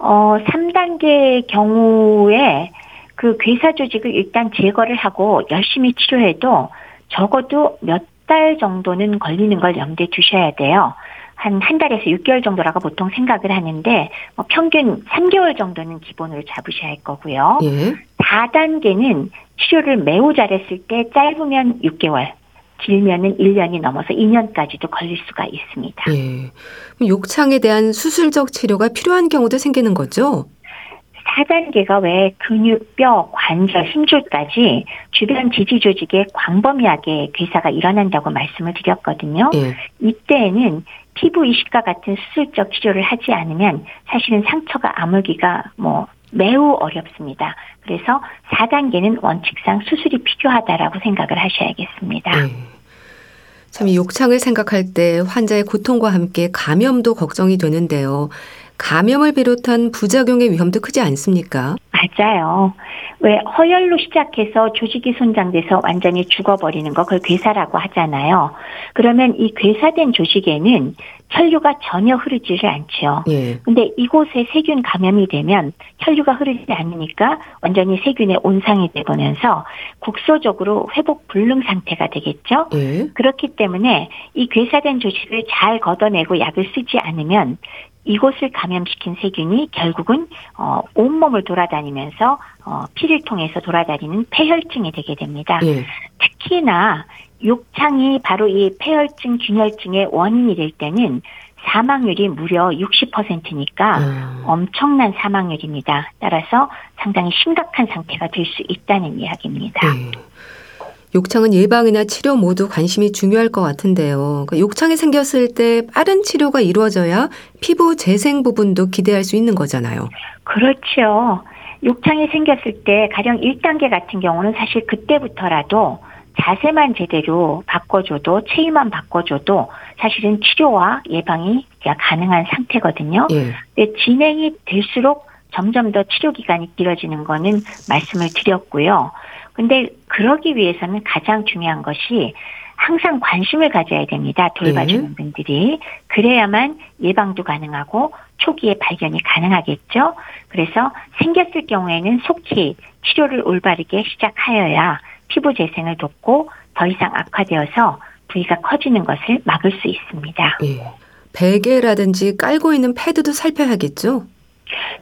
어, 3단계 경우에 그 괴사 조직을 일단 제거를 하고 열심히 치료해도 적어도 몇 달 정도는 걸리는 걸 염두에 두셔야 돼요. 한 한 달에서 6개월 정도라고 보통 생각을 하는데 뭐 평균 3개월 정도는 기본으로 잡으셔야 할 거고요. 예. 4단계는 치료를 매우 잘했을 때 짧으면 6개월, 길면은 1년이 넘어서 2년까지도 걸릴 수가 있습니다. 예. 욕창에 대한 수술적 치료가 필요한 경우도 생기는 거죠? 4단계가 왜 근육, 뼈, 관절, 힘줄까지 주변 지지 조직에 광범위하게 괴사가 일어난다고 말씀을 드렸거든요. 예. 이때에는 피부 이식과 같은 수술적 치료를 하지 않으면 사실은 상처가 아물기가 뭐 매우 어렵습니다. 그래서 4단계는 원칙상 수술이 필요하다라고 생각을 하셔야겠습니다. 예. 참, 이 욕창을 생각할 때 환자의 고통과 함께 감염도 걱정이 되는데요. 감염을 비롯한 부작용의 위험도 크지 않습니까? 맞아요. 왜 허열로 시작해서 조직이 손상돼서 완전히 죽어버리는 거 그걸 괴사라고 하잖아요. 그러면 이 괴사된 조직에는 혈류가 전혀 흐르지를 않죠. 예. 근데 이곳에 세균 감염이 되면 혈류가 흐르지 않으니까 완전히 세균의 온상이 되면서 국소적으로 회복 불능 상태가 되겠죠. 예. 그렇기 때문에 이 괴사된 조직을 잘 걷어내고 약을 쓰지 않으면 이곳을 감염시킨 세균이 결국은 어, 온몸을 돌아다니면서 어, 피를 통해서 돌아다니는 폐혈증이 되게 됩니다. 예. 특히나 욕창이 바로 이 폐혈증, 균혈증의 원인이 될 때는 사망률이 무려 60%니까 아, 엄청난 사망률입니다. 따라서 상당히 심각한 상태가 될 수 있다는 이야기입니다. 예. 욕창은 예방이나 치료 모두 관심이 중요할 것 같은데요. 그러니까 욕창이 생겼을 때 빠른 치료가 이루어져야 피부 재생 부분도 기대할 수 있는 거잖아요. 그렇죠. 욕창이 생겼을 때 가령 1단계 같은 경우는 사실 그때부터라도 자세만 제대로 바꿔줘도 체위만 바꿔줘도 사실은 치료와 예방이 가능한 상태거든요. 예. 근데 진행이 될수록 점점 더 치료 기간이 길어지는 거는 말씀을 드렸고요. 근데 그러기 위해서는 가장 중요한 것이 항상 관심을 가져야 됩니다. 돌봐주는 분들이. 그래야만 예방도 가능하고 초기에 발견이 가능하겠죠. 그래서 생겼을 경우에는 속히 치료를 올바르게 시작하여야 피부 재생을 돕고 더 이상 악화되어서 부위가 커지는 것을 막을 수 있습니다. 예. 베개라든지 깔고 있는 패드도 살펴야겠죠?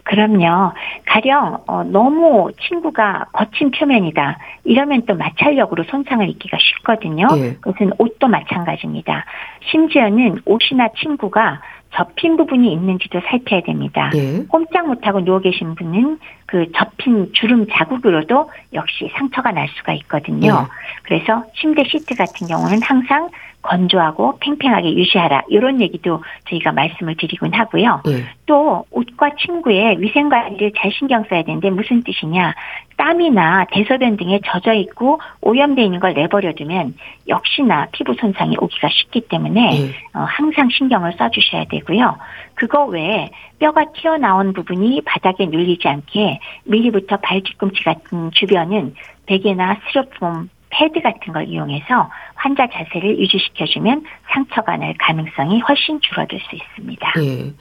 그럼요. 가령 어, 너무 친구가 거친 표면이다. 이러면 또 마찰력으로 손상을 입기가 쉽거든요. 예. 그것은 옷도 마찬가지입니다. 심지어는 옷이나 친구가 접힌 부분이 있는지도 살펴야 됩니다. 예. 꼼짝 못하고 누워 계신 분은 그 접힌 주름 자국으로도 역시 상처가 날 수가 있거든요. 네. 그래서 침대 시트 같은 경우는 항상 건조하고 팽팽하게 유지하라. 이런 얘기도 저희가 말씀을 드리곤 하고요. 예. 또 옷과 침구의 위생 관리를 잘 신경 써야 되는데 무슨 뜻이냐? 땀이나 대소변 등에 젖어 있고 오염돼 있는 걸 내버려 두면 역시나 피부 손상이 오기가 쉽기 때문에 예. 어, 항상 신경을 써주셔야 되고요. 그거 외에 뼈가 튀어나온 부분이 바닥에 눌리지 않게 밀리부터 발 뒤꿈치 같은 주변은 베개나 스티로폼 패드 같은 걸 이용해서 환자 자세를 유지시켜주면 상처가 날 가능성이 훨씬 줄어들 수 있습니다. 예.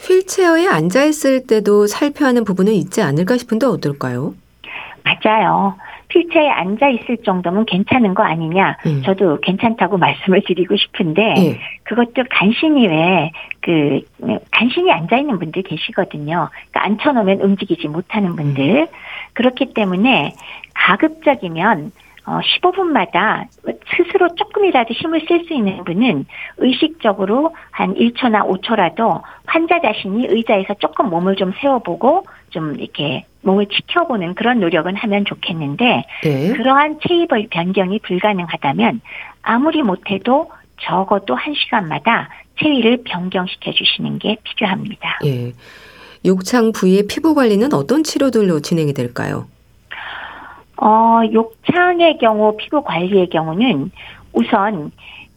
휠체어에 앉아 있을 때도 살펴야 하는 부분은 있지 않을까 싶은데 어떨까요? 맞아요. 휠체어에 앉아 있을 정도면 괜찮은 거 아니냐? 음. 저도 괜찮다고 말씀을 드리고 싶은데 예. 그것도 간신히 왜 그 간신히 앉아 있는 분들 계시거든요. 그러니까 앉혀놓으면 움직이지 못하는 분들 그렇기 때문에 가급적이면 어, 15분마다 스스로 조금이라도 힘을 쓸 수 있는 분은 의식적으로 한 1초나 5초라도 환자 자신이 의자에서 조금 몸을 좀 세워보고 좀 이렇게 몸을 지켜보는 그런 노력은 하면 좋겠는데 예. 그러한 체입의 변경이 불가능하다면 아무리 못해도 적어도 한 시간마다 체위를 변경시켜 주시는 게 필요합니다. 예. 욕창 부위의 피부 관리는 어떤 치료들로 진행이 될까요? 어, 욕창의 경우, 피부 관리의 경우는 우선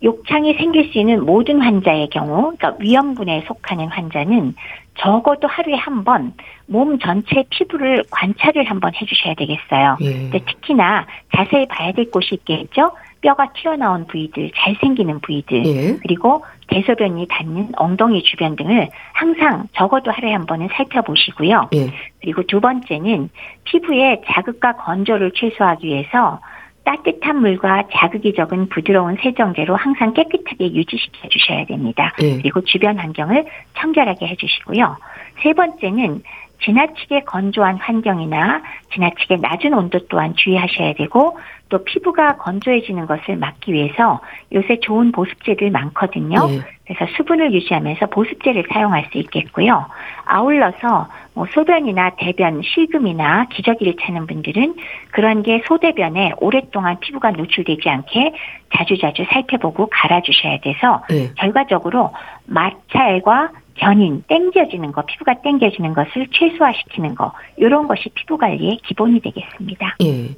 욕창이 생길 수 있는 모든 환자의 경우, 그러니까 위험군에 속하는 환자는 적어도 하루에 한 번 몸 전체 피부를 관찰을 한번 해주셔야 되겠어요. 예. 근데 특히나 자세히 봐야 될 곳이 있겠죠? 뼈가 튀어나온 부위들, 잘 생기는 부위들, 예. 그리고 대소변이 닿는 엉덩이 주변 등을 항상 적어도 하루에 한 번은 살펴보시고요. 예. 그리고 두 번째는 피부의 자극과 건조를 최소화하기 위해서 따뜻한 물과 자극이 적은 부드러운 세정제로 항상 깨끗하게 유지시켜 주셔야 됩니다. 예. 그리고 주변 환경을 청결하게 해주시고요. 세 번째는 지나치게 건조한 환경이나 지나치게 낮은 온도 또한 주의하셔야 되고 또 피부가 건조해지는 것을 막기 위해서 요새 좋은 보습제들 많거든요. 예. 그래서 수분을 유지하면서 보습제를 사용할 수 있겠고요. 아울러서 뭐 소변이나 대변, 실금이나 기저귀를 차는 분들은 그런 게 소대변에 오랫동안 피부가 노출되지 않게 자주자주 살펴보고 갈아주셔야 돼서 예. 결과적으로 마찰과 견인, 땡겨지는 거, 피부가 땡겨지는 것을 최소화시키는 거, 이런 것이 피부 관리의 기본이 되겠습니다. 예.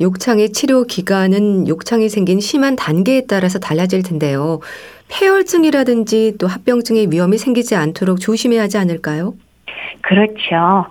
욕창의 치료 기간은 욕창이 생긴 심한 단계에 따라서 달라질 텐데요. 폐혈증이라든지 또 합병증의 위험이 생기지 않도록 조심해야 하지 않을까요? 그렇죠.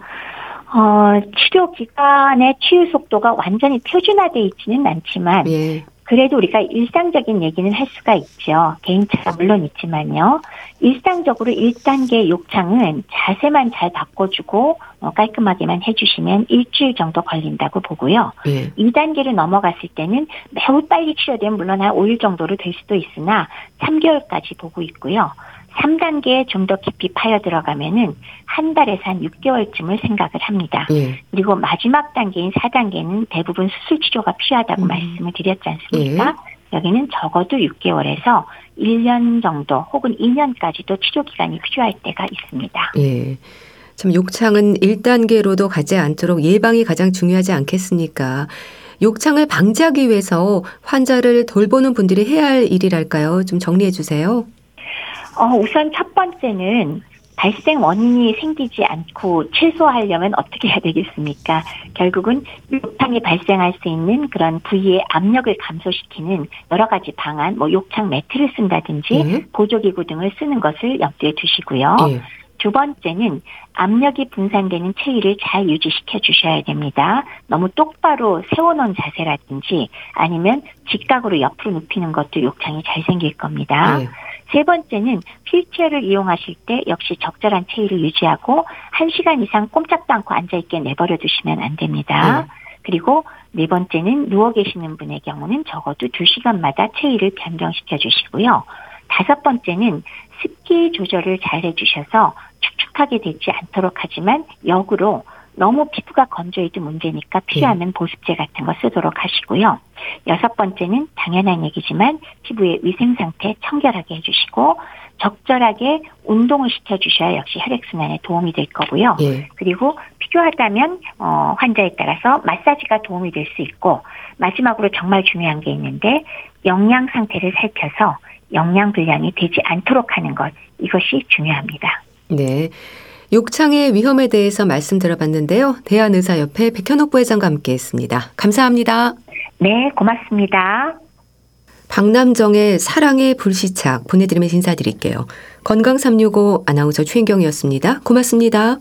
어, 치료 기간의 치유 속도가 완전히 표준화되어 있지는 않지만, 예. 그래도 우리가 일상적인 얘기는 할 수가 있죠. 개인차가 물론 있지만요. 일상적으로 1단계 욕창은 자세만 잘 바꿔주고 어, 깔끔하게만 해주시면 일주일 정도 걸린다고 보고요. 예. 2단계로 넘어갔을 때는 매우 빨리 치료되면 물론 한 5일 정도로 될 수도 있으나 3개월까지 보고 있고요. 3단계에 좀 더 깊이 파여 들어가면은 한 달에서 한 6개월쯤을 생각을 합니다. 예. 그리고 마지막 단계인 4단계는 대부분 수술 치료가 필요하다고 음. 말씀을 드렸지 않습니까? 여기는 적어도 6개월에서 1년 정도 혹은 2년까지도 치료 기간이 필요할 때가 있습니다. 예. 참 욕창은 1단계로도 가지 않도록 예방이 가장 중요하지 않겠습니까? 욕창을 방지하기 위해서 환자를 돌보는 분들이 해야 할 일이랄까요? 좀 정리해 주세요. 어, 우선 첫 번째는 발생 원인이 생기지 않고 최소화하려면 어떻게 해야 되겠습니까? 결국은 욕창이 발생할 수 있는 그런 부위의 압력을 감소시키는 여러 가지 방안, 뭐 욕창 매트를 쓴다든지 예. 보조기구 등을 쓰는 것을 염두에 두시고요. 예. 두 번째는 압력이 분산되는 체위를 잘 유지시켜 주셔야 됩니다. 너무 똑바로 세워놓은 자세라든지 아니면 직각으로 옆으로 눕히는 것도 욕창이 잘 생길 겁니다. 예. 세 번째는 휠체어를 이용하실 때 역시 적절한 체위를 유지하고 1시간 이상 꼼짝도 않고 앉아있게 내버려 두시면 안 됩니다. 네. 그리고 네 번째는 누워 계시는 분의 경우는 적어도 2시간마다 체위를 변경시켜 주시고요. 다섯 번째는 습기 조절을 잘 해주셔서 축축하게 되지 않도록 하지만 역으로 너무 피부가 건조해도 문제니까 필요하면 보습제 같은 거 쓰도록 하시고요. 여섯 번째는 당연한 얘기지만 피부의 위생 상태 청결하게 해주시고 적절하게 운동을 시켜주셔야 역시 혈액순환에 도움이 될 거고요. 예. 그리고 필요하다면 어, 환자에 따라서 마사지가 도움이 될 수 있고 마지막으로 정말 중요한 게 있는데 영양 상태를 살펴서 영양 불량이 되지 않도록 하는 것 이것이 중요합니다. 네. 욕창의 위험에 대해서 말씀 들어봤는데요. 대한의사협회 백현옥 부회장과 함께 했습니다. 감사합니다. 네, 고맙습니다. 박남정의 사랑의 불시착 보내드리면서 인사드릴게요. 건강365 아나운서 최인경이었습니다. 고맙습니다.